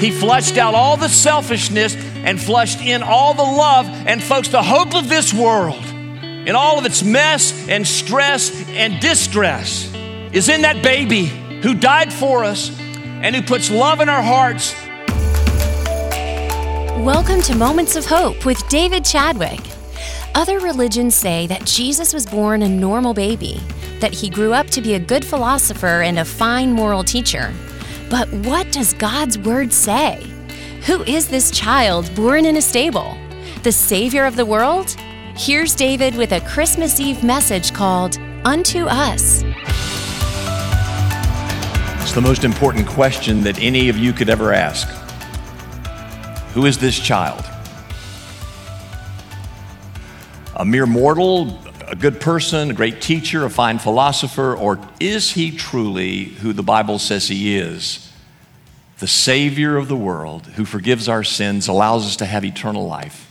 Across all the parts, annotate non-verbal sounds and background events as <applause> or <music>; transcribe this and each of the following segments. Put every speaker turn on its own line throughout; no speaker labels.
He flushed out all the selfishness and flushed in all the love. And, folks, the hope of this world, in all of its mess and stress and distress, is in that baby who died for us and who puts love in our hearts.
Welcome to Moments of Hope with David Chadwick. Other religions say that Jesus was born a normal baby, that he grew up to be a good philosopher and a fine moral teacher. But what does God's Word say? Who is this child born in a stable? The Savior of the world? Here's David with a Christmas Eve message called Unto Us.
It's the most important question that any of you could ever ask. Who is this child? A mere mortal, a good person, a great teacher, a fine philosopher, or is he truly who the Bible says he is? The Savior of the world who forgives our sins, allows us to have eternal life.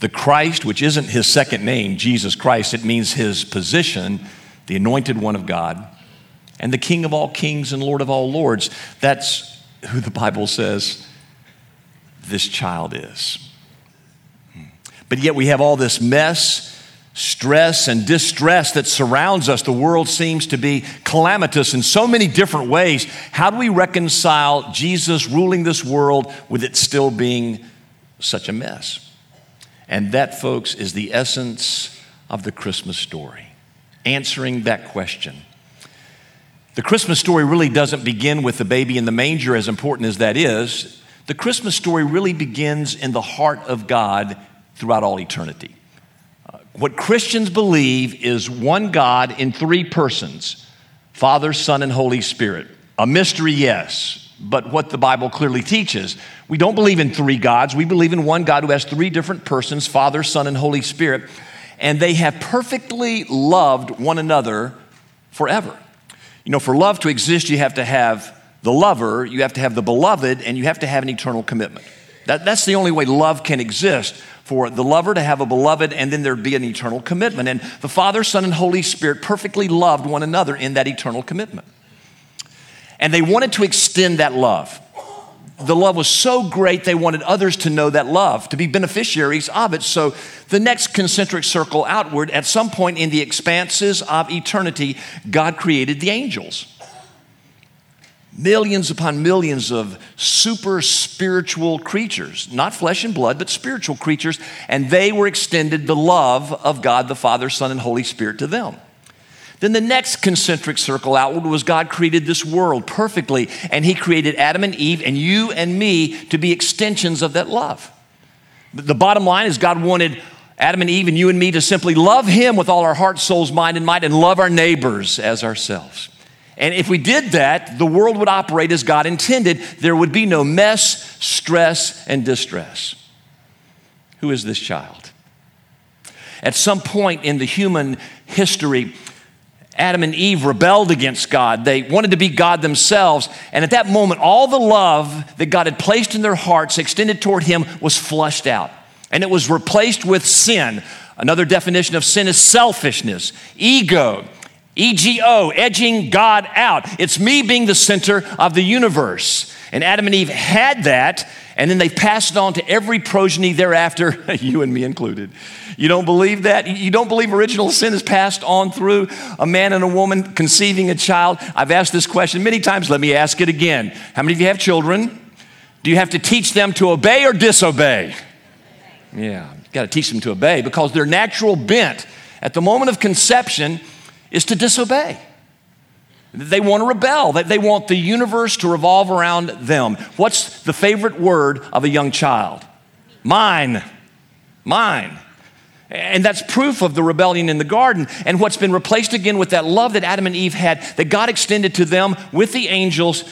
The Christ, which isn't his second name, Jesus Christ, it means his position, the anointed one of God, and the King of all kings and Lord of all lords. That's who the Bible says this child is. But yet we have all this mess, stress, and distress that surrounds us. The world seems to be calamitous in so many different ways. How do we reconcile Jesus ruling this world with it still being such a mess? And that, folks, is the essence of the Christmas story, answering that question. The Christmas story really doesn't begin with the baby in the manger, as important as that is. The Christmas story really begins in the heart of God throughout all eternity. What Christians believe is one God in three persons Father, Son, and Holy Spirit. A mystery, yes, but what the Bible clearly teaches. We don't believe in three gods. We believe in one God who has three different persons Father, Son, and Holy Spirit. And they have perfectly loved one another forever. You know, for love to exist, you have to have the lover, you have to have the beloved, and you have to have an eternal commitment. That, that's the only way love can exist for the lover to have a beloved and then there'd be an eternal commitment. And the Father, Son, and Holy Spirit perfectly loved one another in that eternal commitment. And they wanted to extend that love. The love was so great, they wanted others to know that love, to be beneficiaries of it. So, the next concentric circle outward, at some point in the expanses of eternity, God created the angels millions upon millions of super spiritual creatures, not flesh and blood, but spiritual creatures, and they were extended the love of God the Father, Son, and Holy Spirit to them. Then the next concentric circle outward was God created this world perfectly, and He created Adam and Eve and you and me to be extensions of that love. The bottom line is God wanted Adam and Eve and you and me to simply love Him with all our heart, souls, mind, and might, and love our neighbors as ourselves. And if we did that, the world would operate as God intended. There would be no mess, stress, and distress. Who is this child? At some point in the human history, Adam and Eve rebelled against God. They wanted to be God themselves. And at that moment, all the love that God had placed in their hearts, extended toward Him, was flushed out. And it was replaced with sin. Another definition of sin is selfishness, ego, EGO, edging God out. It's me being the center of the universe. And Adam and Eve had that, and then they passed it on to every progeny thereafter, <laughs> you and me included. You don't believe that? You don't believe original sin is passed on through a man and a woman conceiving a child? I've asked this question many times. Let me ask it again. How many of you have children? Do you have to teach them to obey or disobey? Yeah, got to teach them to obey because their natural bent at the moment of conception is to disobey. They want to rebel. That they want the universe to revolve around them. What's the favorite word of a young child? Mine. Mine. And that's proof of the rebellion in the garden. And what's been replaced again with that love that Adam and Eve had, that God extended to them with the angels,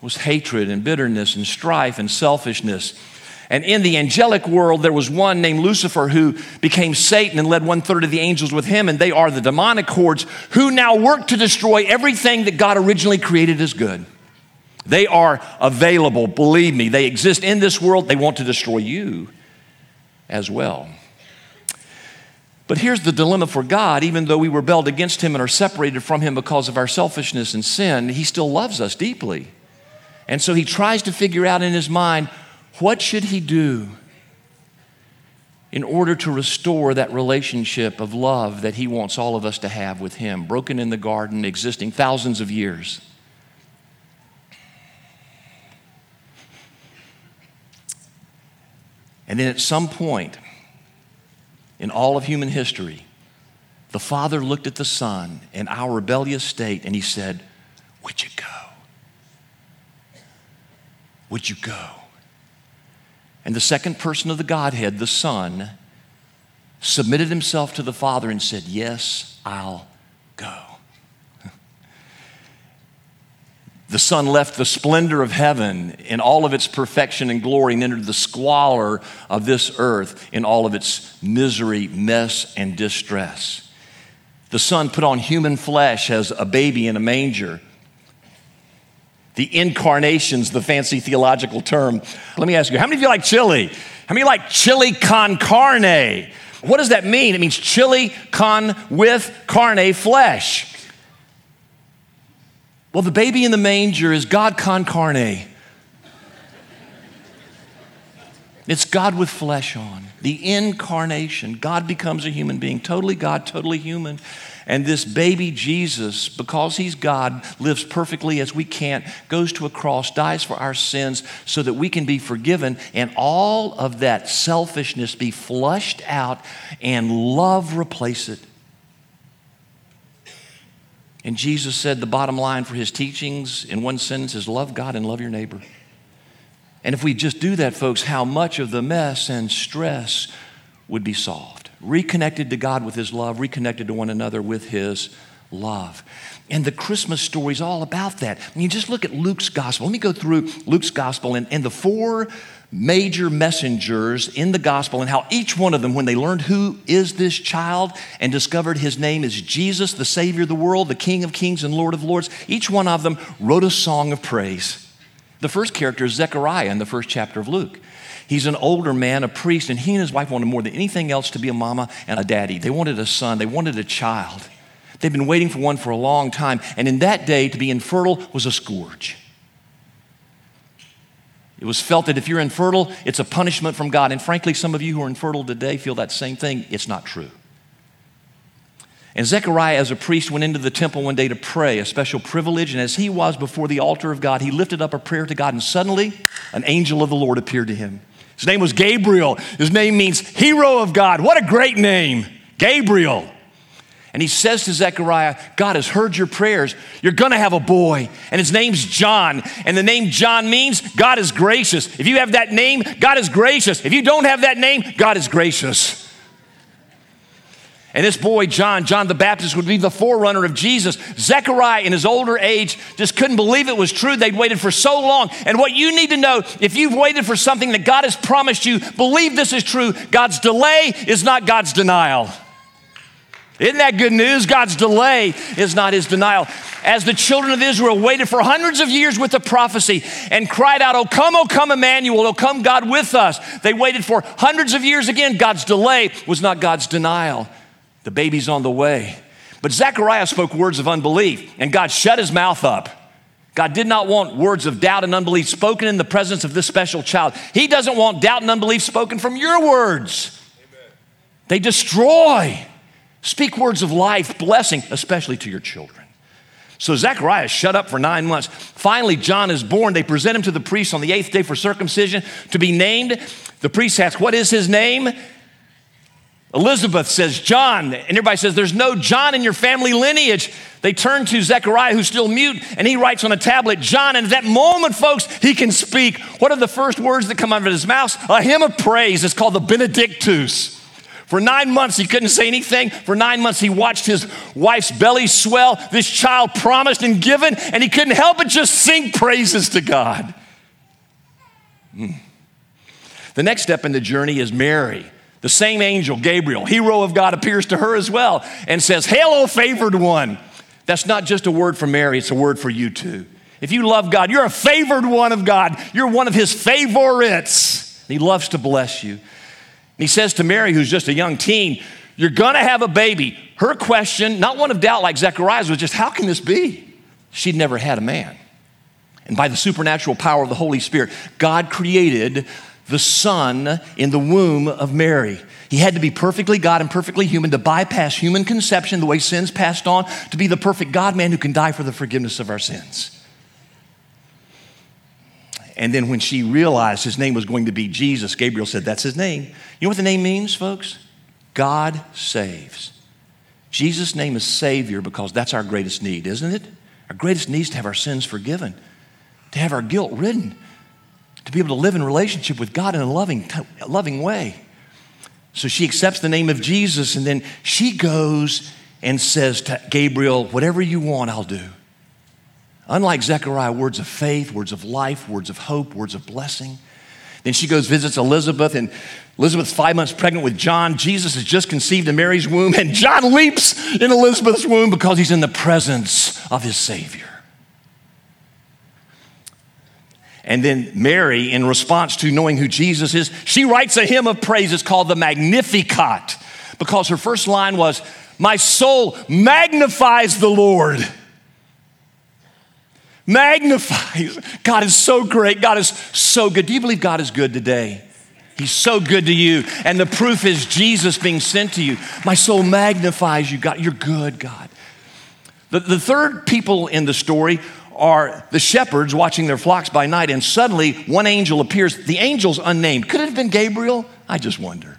was hatred and bitterness and strife and selfishness and in the angelic world, there was one named Lucifer who became Satan and led one third of the angels with him, and they are the demonic hordes who now work to destroy everything that God originally created as good. They are available, believe me. They exist in this world. They want to destroy you as well. But here's the dilemma for God even though we rebelled against Him and are separated from Him because of our selfishness and sin, He still loves us deeply. And so he tries to figure out in his mind what should he do in order to restore that relationship of love that he wants all of us to have with him, broken in the garden, existing thousands of years. And then at some point in all of human history, the Father looked at the Son in our rebellious state and he said, Would you go? Would you go? And the second person of the Godhead, the Son, submitted himself to the Father and said, Yes, I'll go. <laughs> The Son left the splendor of heaven in all of its perfection and glory and entered the squalor of this earth in all of its misery, mess, and distress. The Son put on human flesh as a baby in a manger. The incarnation's the fancy theological term. Let me ask you, how many of you like chili? How many like chili con carne? What does that mean? It means chili con with carne flesh. Well, the baby in the manger is God con carne. It's God with flesh on, the incarnation. God becomes a human being, totally God, totally human. And this baby Jesus, because he's God, lives perfectly as we can't, goes to a cross, dies for our sins so that we can be forgiven, and all of that selfishness be flushed out and love replace it. And Jesus said the bottom line for his teachings in one sentence is love God and love your neighbor. And if we just do that, folks, how much of the mess and stress would be solved? Reconnected to God with his love, reconnected to one another with his love. And the Christmas story is all about that. I mean, just look at Luke's gospel. Let me go through Luke's gospel and, and the four major messengers in the gospel and how each one of them, when they learned who is this child and discovered his name is Jesus, the Savior of the world, the King of kings and Lord of lords, each one of them wrote a song of praise. The first character is Zechariah in the first chapter of Luke. He's an older man, a priest, and he and his wife wanted more than anything else to be a mama and a daddy. They wanted a son, they wanted a child. They've been waiting for one for a long time, and in that day, to be infertile was a scourge. It was felt that if you're infertile, it's a punishment from God. And frankly, some of you who are infertile today feel that same thing. It's not true. And Zechariah, as a priest, went into the temple one day to pray, a special privilege. And as he was before the altar of God, he lifted up a prayer to God. And suddenly, an angel of the Lord appeared to him. His name was Gabriel. His name means hero of God. What a great name! Gabriel. And he says to Zechariah, God has heard your prayers. You're going to have a boy, and his name's John. And the name John means God is gracious. If you have that name, God is gracious. If you don't have that name, God is gracious. And this boy, John, John the Baptist, would be the forerunner of Jesus. Zechariah, in his older age, just couldn't believe it was true. They'd waited for so long. And what you need to know if you've waited for something that God has promised you, believe this is true. God's delay is not God's denial. Isn't that good news? God's delay is not his denial. As the children of Israel waited for hundreds of years with the prophecy and cried out, Oh, come, oh, come, Emmanuel, oh, come, God with us. They waited for hundreds of years again. God's delay was not God's denial. The baby's on the way. But Zechariah spoke words of unbelief, and God shut his mouth up. God did not want words of doubt and unbelief spoken in the presence of this special child. He doesn't want doubt and unbelief spoken from your words. Amen. They destroy. Speak words of life, blessing, especially to your children. So Zechariah shut up for nine months. Finally, John is born. They present him to the priest on the eighth day for circumcision to be named. The priest asks, What is his name? Elizabeth says, John. And everybody says, There's no John in your family lineage. They turn to Zechariah, who's still mute, and he writes on a tablet, John. And at that moment, folks, he can speak. What are the first words that come out of his mouth? A hymn of praise. It's called the Benedictus. For nine months, he couldn't say anything. For nine months, he watched his wife's belly swell, this child promised and given, and he couldn't help but just sing praises to God. Mm. The next step in the journey is Mary. The same angel, Gabriel, hero of God, appears to her as well and says, Hail, O favored one. That's not just a word for Mary, it's a word for you too. If you love God, you're a favored one of God. You're one of his favorites. He loves to bless you he says to Mary, who's just a young teen, You're gonna have a baby. Her question, not one of doubt like Zechariah's, was just, How can this be? She'd never had a man. And by the supernatural power of the Holy Spirit, God created the Son in the womb of Mary. He had to be perfectly God and perfectly human to bypass human conception, the way sins passed on, to be the perfect God man who can die for the forgiveness of our sins. And then when she realized his name was going to be Jesus, Gabriel said, That's his name. You know what the name means, folks? God saves. Jesus' name is Savior because that's our greatest need, isn't it? Our greatest need is to have our sins forgiven, to have our guilt ridden, to be able to live in relationship with God in a loving, loving way. So she accepts the name of Jesus, and then she goes and says to Gabriel, Whatever you want, I'll do. Unlike Zechariah, words of faith, words of life, words of hope, words of blessing. Then she goes, visits Elizabeth, and Elizabeth's five months pregnant with John. Jesus is just conceived in Mary's womb, and John leaps in Elizabeth's womb because he's in the presence of his Savior. And then Mary, in response to knowing who Jesus is, she writes a hymn of praises called the Magnificat because her first line was, My soul magnifies the Lord magnifies. God is so great. God is so good. Do you believe God is good today? He's so good to you. And the proof is Jesus being sent to you. My soul magnifies you, God. You're good, God. The, the third people in the story are the shepherds watching their flocks by night, and suddenly one angel appears. The angel's unnamed. Could it have been Gabriel? I just wonder.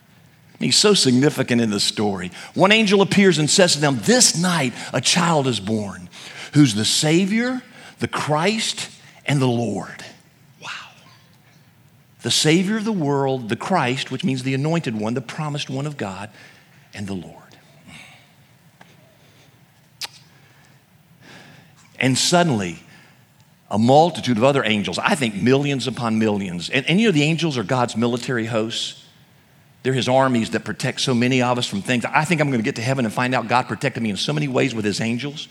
He's so significant in the story. One angel appears and says to them, This night a child is born who's the Savior the Christ and the Lord. Wow. The Savior of the world, the Christ, which means the anointed one, the promised one of God, and the Lord. And suddenly, a multitude of other angels, I think millions upon millions, and, and you know, the angels are God's military hosts. They're his armies that protect so many of us from things. I think I'm going to get to heaven and find out God protected me in so many ways with his angels.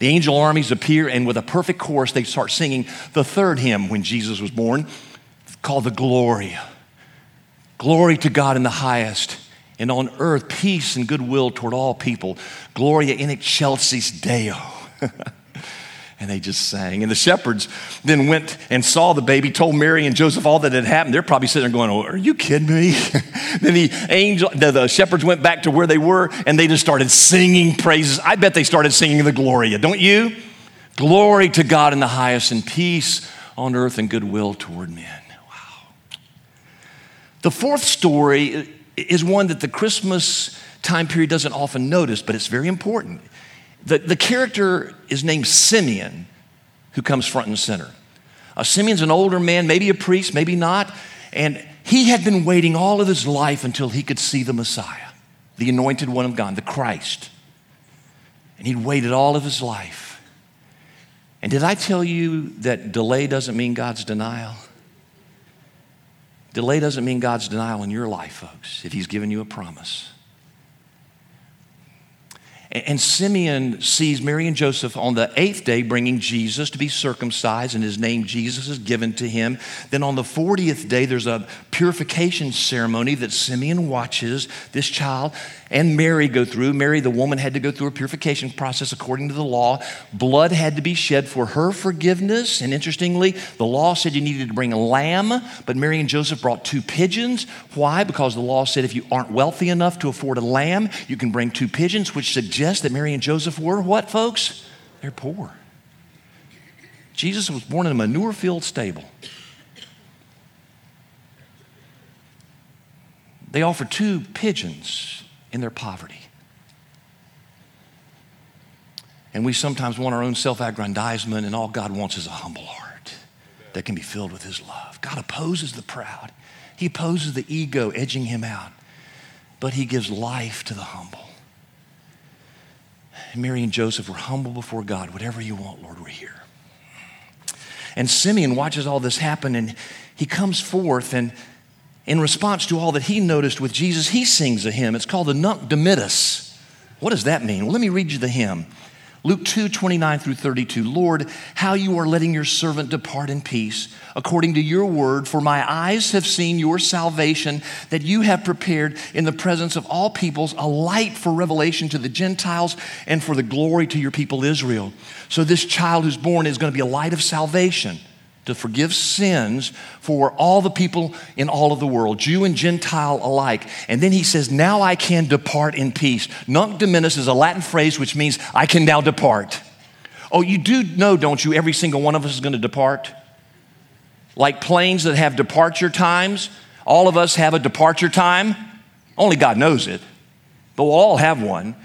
The angel armies appear, and with a perfect chorus, they start singing the third hymn when Jesus was born, called the Gloria. Glory to God in the highest, and on earth peace and goodwill toward all people. Gloria in excelsis Deo. <laughs> And they just sang. And the shepherds then went and saw the baby, told Mary and Joseph all that had happened. They're probably sitting there going, oh, Are you kidding me? <laughs> then the angel, the, the, shepherds went back to where they were and they just started singing praises. I bet they started singing the Gloria, don't you? Glory to God in the highest and peace on earth and goodwill toward men. Wow. The fourth story is one that the Christmas time period doesn't often notice, but it's very important. The, the character is named Simeon, who comes front and center. Uh, Simeon's an older man, maybe a priest, maybe not, and he had been waiting all of his life until he could see the Messiah, the anointed one of God, the Christ. And he'd waited all of his life. And did I tell you that delay doesn't mean God's denial? Delay doesn't mean God's denial in your life, folks, if He's given you a promise. And Simeon sees Mary and Joseph on the eighth day bringing Jesus to be circumcised, and his name Jesus is given to him. Then on the 40th day, there's a purification ceremony that Simeon watches this child and Mary go through. Mary, the woman, had to go through a purification process according to the law. Blood had to be shed for her forgiveness. And interestingly, the law said you needed to bring a lamb, but Mary and Joseph brought two pigeons. Why? Because the law said if you aren't wealthy enough to afford a lamb, you can bring two pigeons, which suggests that Mary and Joseph were what, folks? They're poor. Jesus was born in a manure filled stable. They offered two pigeons in their poverty. And we sometimes want our own self aggrandizement, and all God wants is a humble heart that can be filled with His love. God opposes the proud, He opposes the ego, edging Him out, but He gives life to the humble. And Mary and Joseph were humble before God. Whatever you want, Lord, we're here. And Simeon watches all this happen, and he comes forth, and in response to all that he noticed with Jesus, he sings a hymn. It's called the Nunc Dimittis. What does that mean? Well, let me read you the hymn. Luke 2 29 through 32. Lord, how you are letting your servant depart in peace, according to your word, for my eyes have seen your salvation that you have prepared in the presence of all peoples, a light for revelation to the Gentiles and for the glory to your people Israel. So, this child who's born is going to be a light of salvation to forgive sins for all the people in all of the world, Jew and Gentile alike. And then he says, Now I can depart in peace. Nunc dimittis is a Latin phrase which means I can now depart. Oh, you do know, don't you, every single one of us is going to depart? Like planes that have departure times, all of us have a departure time. Only God knows it, but we'll all have one.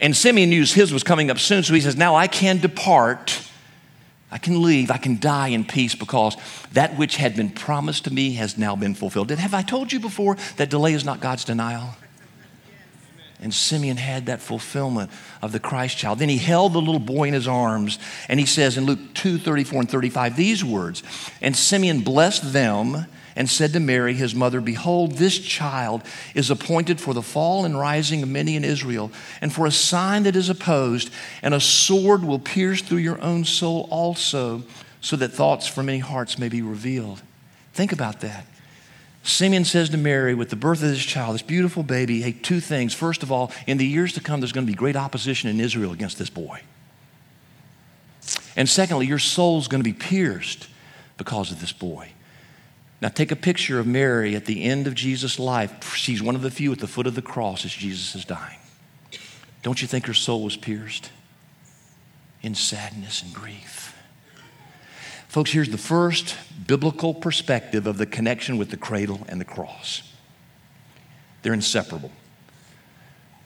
And Simeon knew his was coming up soon, so he says, Now I can depart I can leave. I can die in peace because that which had been promised to me has now been fulfilled. Have I told you before that delay is not God's denial? And Simeon had that fulfillment of the Christ child. Then he held the little boy in his arms, and he says in Luke 2 34 and 35 these words And Simeon blessed them and said to Mary, his mother, Behold, this child is appointed for the fall and rising of many in Israel, and for a sign that is opposed, and a sword will pierce through your own soul also, so that thoughts from many hearts may be revealed. Think about that. Simeon says to Mary, with the birth of this child, this beautiful baby, hey, two things. First of all, in the years to come, there's going to be great opposition in Israel against this boy. And secondly, your soul's going to be pierced because of this boy. Now, take a picture of Mary at the end of Jesus' life. She's one of the few at the foot of the cross as Jesus is dying. Don't you think her soul was pierced in sadness and grief? Folks, here's the first biblical perspective of the connection with the cradle and the cross. They're inseparable.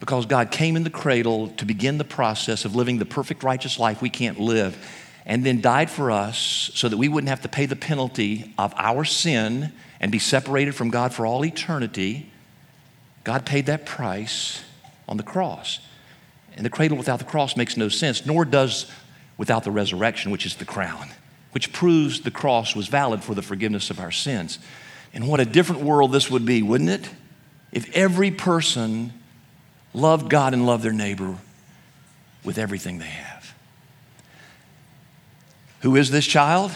Because God came in the cradle to begin the process of living the perfect righteous life we can't live and then died for us so that we wouldn't have to pay the penalty of our sin and be separated from God for all eternity, God paid that price on the cross. And the cradle without the cross makes no sense, nor does without the resurrection, which is the crown, which proves the cross was valid for the forgiveness of our sins. And what a different world this would be, wouldn't it? If every person loved God and loved their neighbor with everything they have. Who is this child?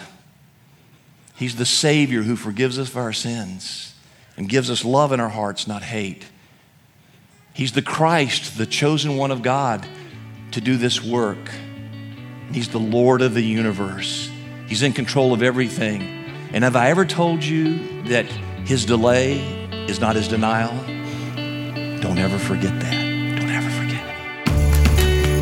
He's the Savior who forgives us for our sins and gives us love in our hearts, not hate. He's the Christ, the chosen one of God to do this work. He's the Lord of the universe. He's in control of everything. And have I ever told you that his delay is not his denial? Don't ever forget that. Don't ever forget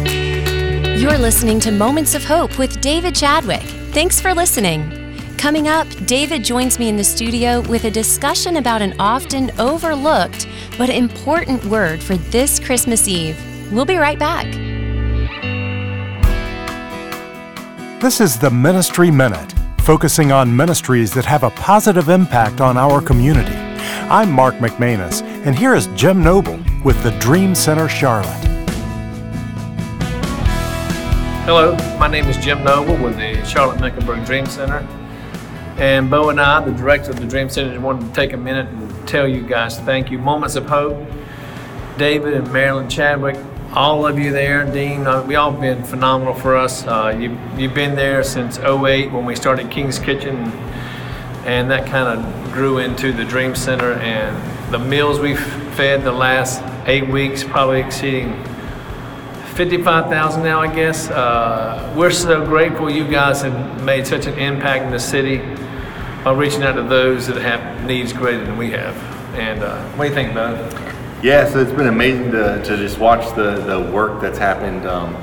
it.
You're listening to Moments of Hope with David Chadwick. Thanks for listening. Coming up, David joins me in the studio with a discussion about an often overlooked but important word for this Christmas Eve. We'll be right back.
This is the Ministry Minute, focusing on ministries that have a positive impact on our community. I'm Mark McManus, and here is Jim Noble with the Dream Center Charlotte.
Hello, my name is Jim Noble with the Charlotte Mecklenburg Dream Center. And Bo and I, the director of the Dream Center, wanted to take a minute and tell you guys thank you. Moments of Hope, David and Marilyn Chadwick, all of you there, Dean, uh, we all been phenomenal for us. Uh, you, you've been there since 08 when we started King's Kitchen, and that kind of grew into the Dream Center. And the meals we've fed the last eight weeks, probably exceeding 55,000 now, I guess. Uh, we're so grateful you guys have made such an impact in the city by reaching out to those that have needs greater than we have. And uh, what do you think, Bo?
Yeah, so it's been amazing to, to just watch the, the work that's happened um,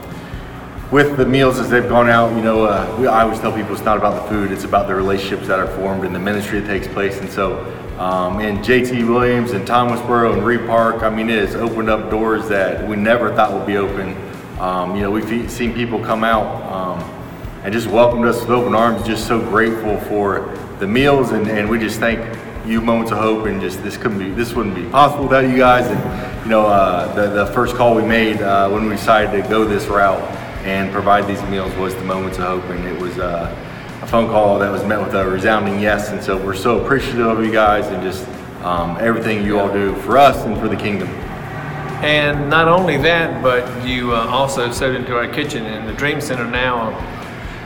with the meals as they've gone out. You know, uh, we, I always tell people it's not about the food, it's about the relationships that are formed and the ministry that takes place. And so, um, and JT Williams and Thomasboro and Reid Park, I mean, it has opened up doors that we never thought would be open. Um, you know, we've seen people come out um, and just welcomed us with open arms, just so grateful for the meals. And, and we just thank you, Moments of Hope. And just this couldn't be, this wouldn't be possible without you guys. And, you know, uh, the, the first call we made uh, when we decided to go this route and provide these meals was the Moments of Hope. And it was uh, a phone call that was met with a resounding yes. And so we're so appreciative of you guys and just um, everything you all do for us and for the kingdom.
And not only that, but you uh, also sowed into our kitchen. And the Dream Center now,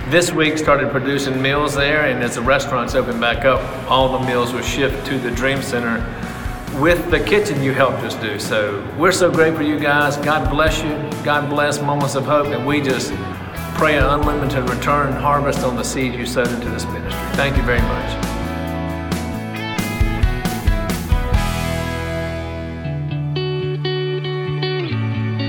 this week, started producing meals there. And as the restaurants open back up, all the meals will shift to the Dream Center with the kitchen you helped us do. So we're so grateful you guys. God bless you. God bless Moments of Hope. And we just pray an unlimited return harvest on the seed you sowed into this ministry. Thank you very much.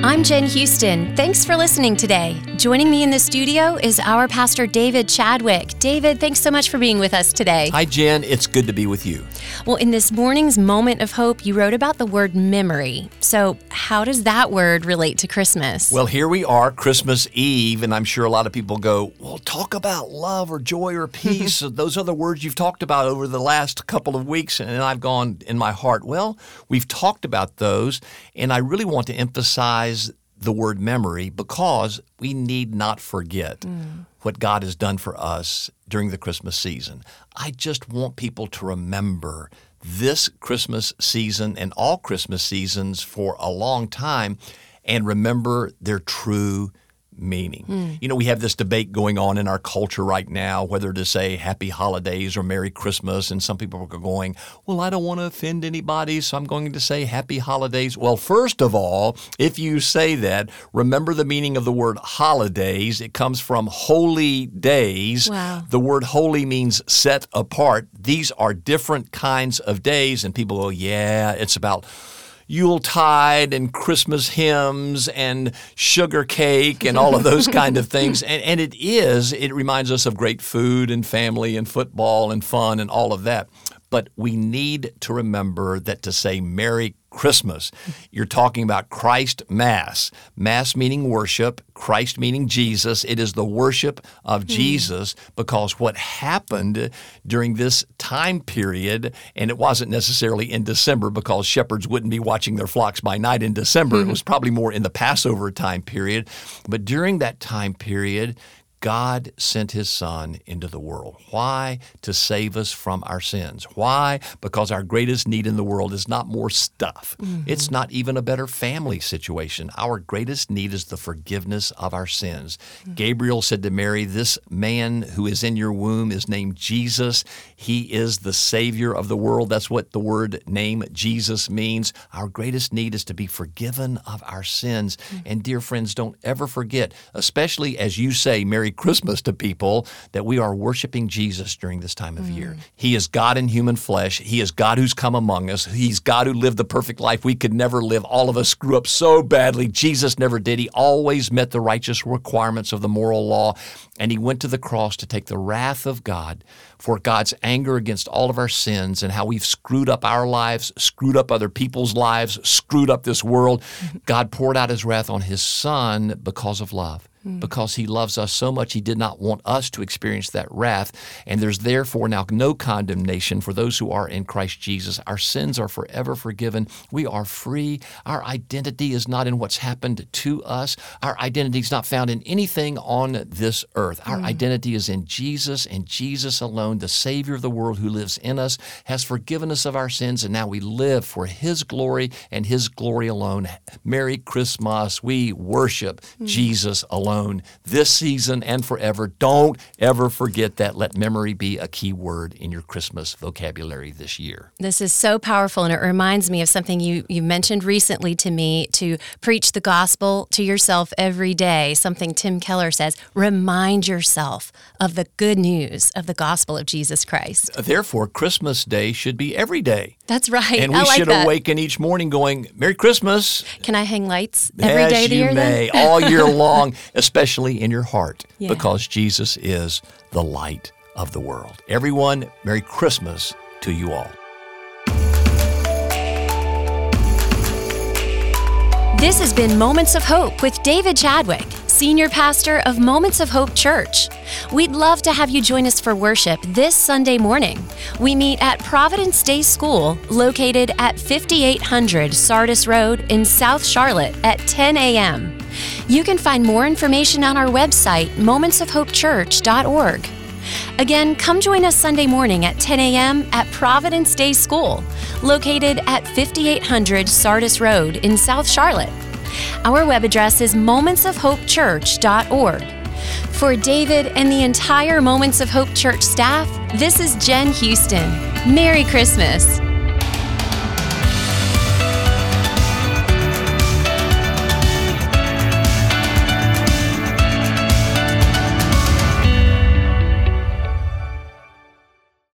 I'm Jen Houston. Thanks for listening today. Joining me in the studio is our pastor, David Chadwick. David, thanks so much for being with us today.
Hi, Jen. It's good to be with you.
Well, in this morning's moment of hope, you wrote about the word memory. So, how does that word relate to Christmas?
Well, here we are, Christmas Eve, and I'm sure a lot of people go, Well, talk about love or joy or <laughs> peace. Those are the words you've talked about over the last couple of weeks. And I've gone in my heart, Well, we've talked about those, and I really want to emphasize the word memory because we need not forget mm. what God has done for us during the Christmas season. I just want people to remember this Christmas season and all Christmas seasons for a long time and remember their true meaning. Mm. You know, we have this debate going on in our culture right now whether to say happy holidays or Merry Christmas. And some people are going, well, I don't want to offend anybody, so I'm going to say happy holidays. Well, first of all, if you say that, remember the meaning of the word holidays. It comes from holy days.
Wow.
The word holy means set apart. These are different kinds of days. And people go, yeah, it's about Yuletide and Christmas hymns and sugar cake and all of those <laughs> kind of things. And, and it is, it reminds us of great food and family and football and fun and all of that. But we need to remember that to say Merry Christmas, you're talking about Christ Mass. Mass meaning worship, Christ meaning Jesus. It is the worship of mm. Jesus because what happened during this time period, and it wasn't necessarily in December because shepherds wouldn't be watching their flocks by night in December. Mm-hmm. It was probably more in the Passover time period. But during that time period, God sent his son into the world. Why? To save us from our sins. Why? Because our greatest need in the world is not more stuff. Mm-hmm. It's not even a better family situation. Our greatest need is the forgiveness of our sins. Mm-hmm. Gabriel said to Mary, This man who is in your womb is named Jesus. He is the Savior of the world. That's what the word name Jesus means. Our greatest need is to be forgiven of our sins. Mm-hmm. And dear friends, don't ever forget, especially as you say, Mary Merry Christmas to people that we are worshiping Jesus during this time of mm. year. He is God in human flesh. He is God who's come among us. He's God who lived the perfect life we could never live. All of us screw up so badly. Jesus never did. He always met the righteous requirements of the moral law, and he went to the cross to take the wrath of God for God's anger against all of our sins and how we've screwed up our lives, screwed up other people's lives, screwed up this world. Mm-hmm. God poured out his wrath on his son because of love. Mm. because he loves us so much, he did not want us to experience that wrath. And there's therefore now no condemnation for those who are in Christ Jesus. Our sins are forever forgiven. We are free. Our identity is not in what's happened to us, our identity is not found in anything on this earth. Our mm. identity is in Jesus and Jesus alone, the Savior of the world who lives in us, has forgiven us of our sins, and now we live for his glory and his glory alone. Merry Christmas. We worship mm. Jesus alone alone this season and forever. Don't ever forget that. Let memory be a key word in your Christmas vocabulary this year.
This is so powerful, and it reminds me of something you, you mentioned recently to me to preach the gospel to yourself every day. Something Tim Keller says remind yourself of the good news of the gospel of Jesus Christ.
Therefore, Christmas Day should be every day.
That's right.
And we
like
should
that.
awaken each morning going, Merry Christmas.
Can I hang lights every
yes,
day of the
you
year?
may, all year <laughs> long, especially in your heart,
Yeah.
because Jesus is the light of the world. Everyone, Merry Christmas to you all.
This has been Moments of Hope with David Chadwick, Senior Pastor of Moments of Hope Church. We'd love to have you join us for worship this Sunday morning. We meet at Providence Day School, located at 5800 Sardis Road in South Charlotte at 10 a.m. You can find more information on our website, momentsofhopechurch.org. Again, come join us Sunday morning at 10 a.m. at Providence Day School, located at 5800 Sardis Road in South Charlotte. Our web address is momentsofhopechurch.org. For David and the entire Moments of Hope Church staff, this is Jen Houston. Merry Christmas.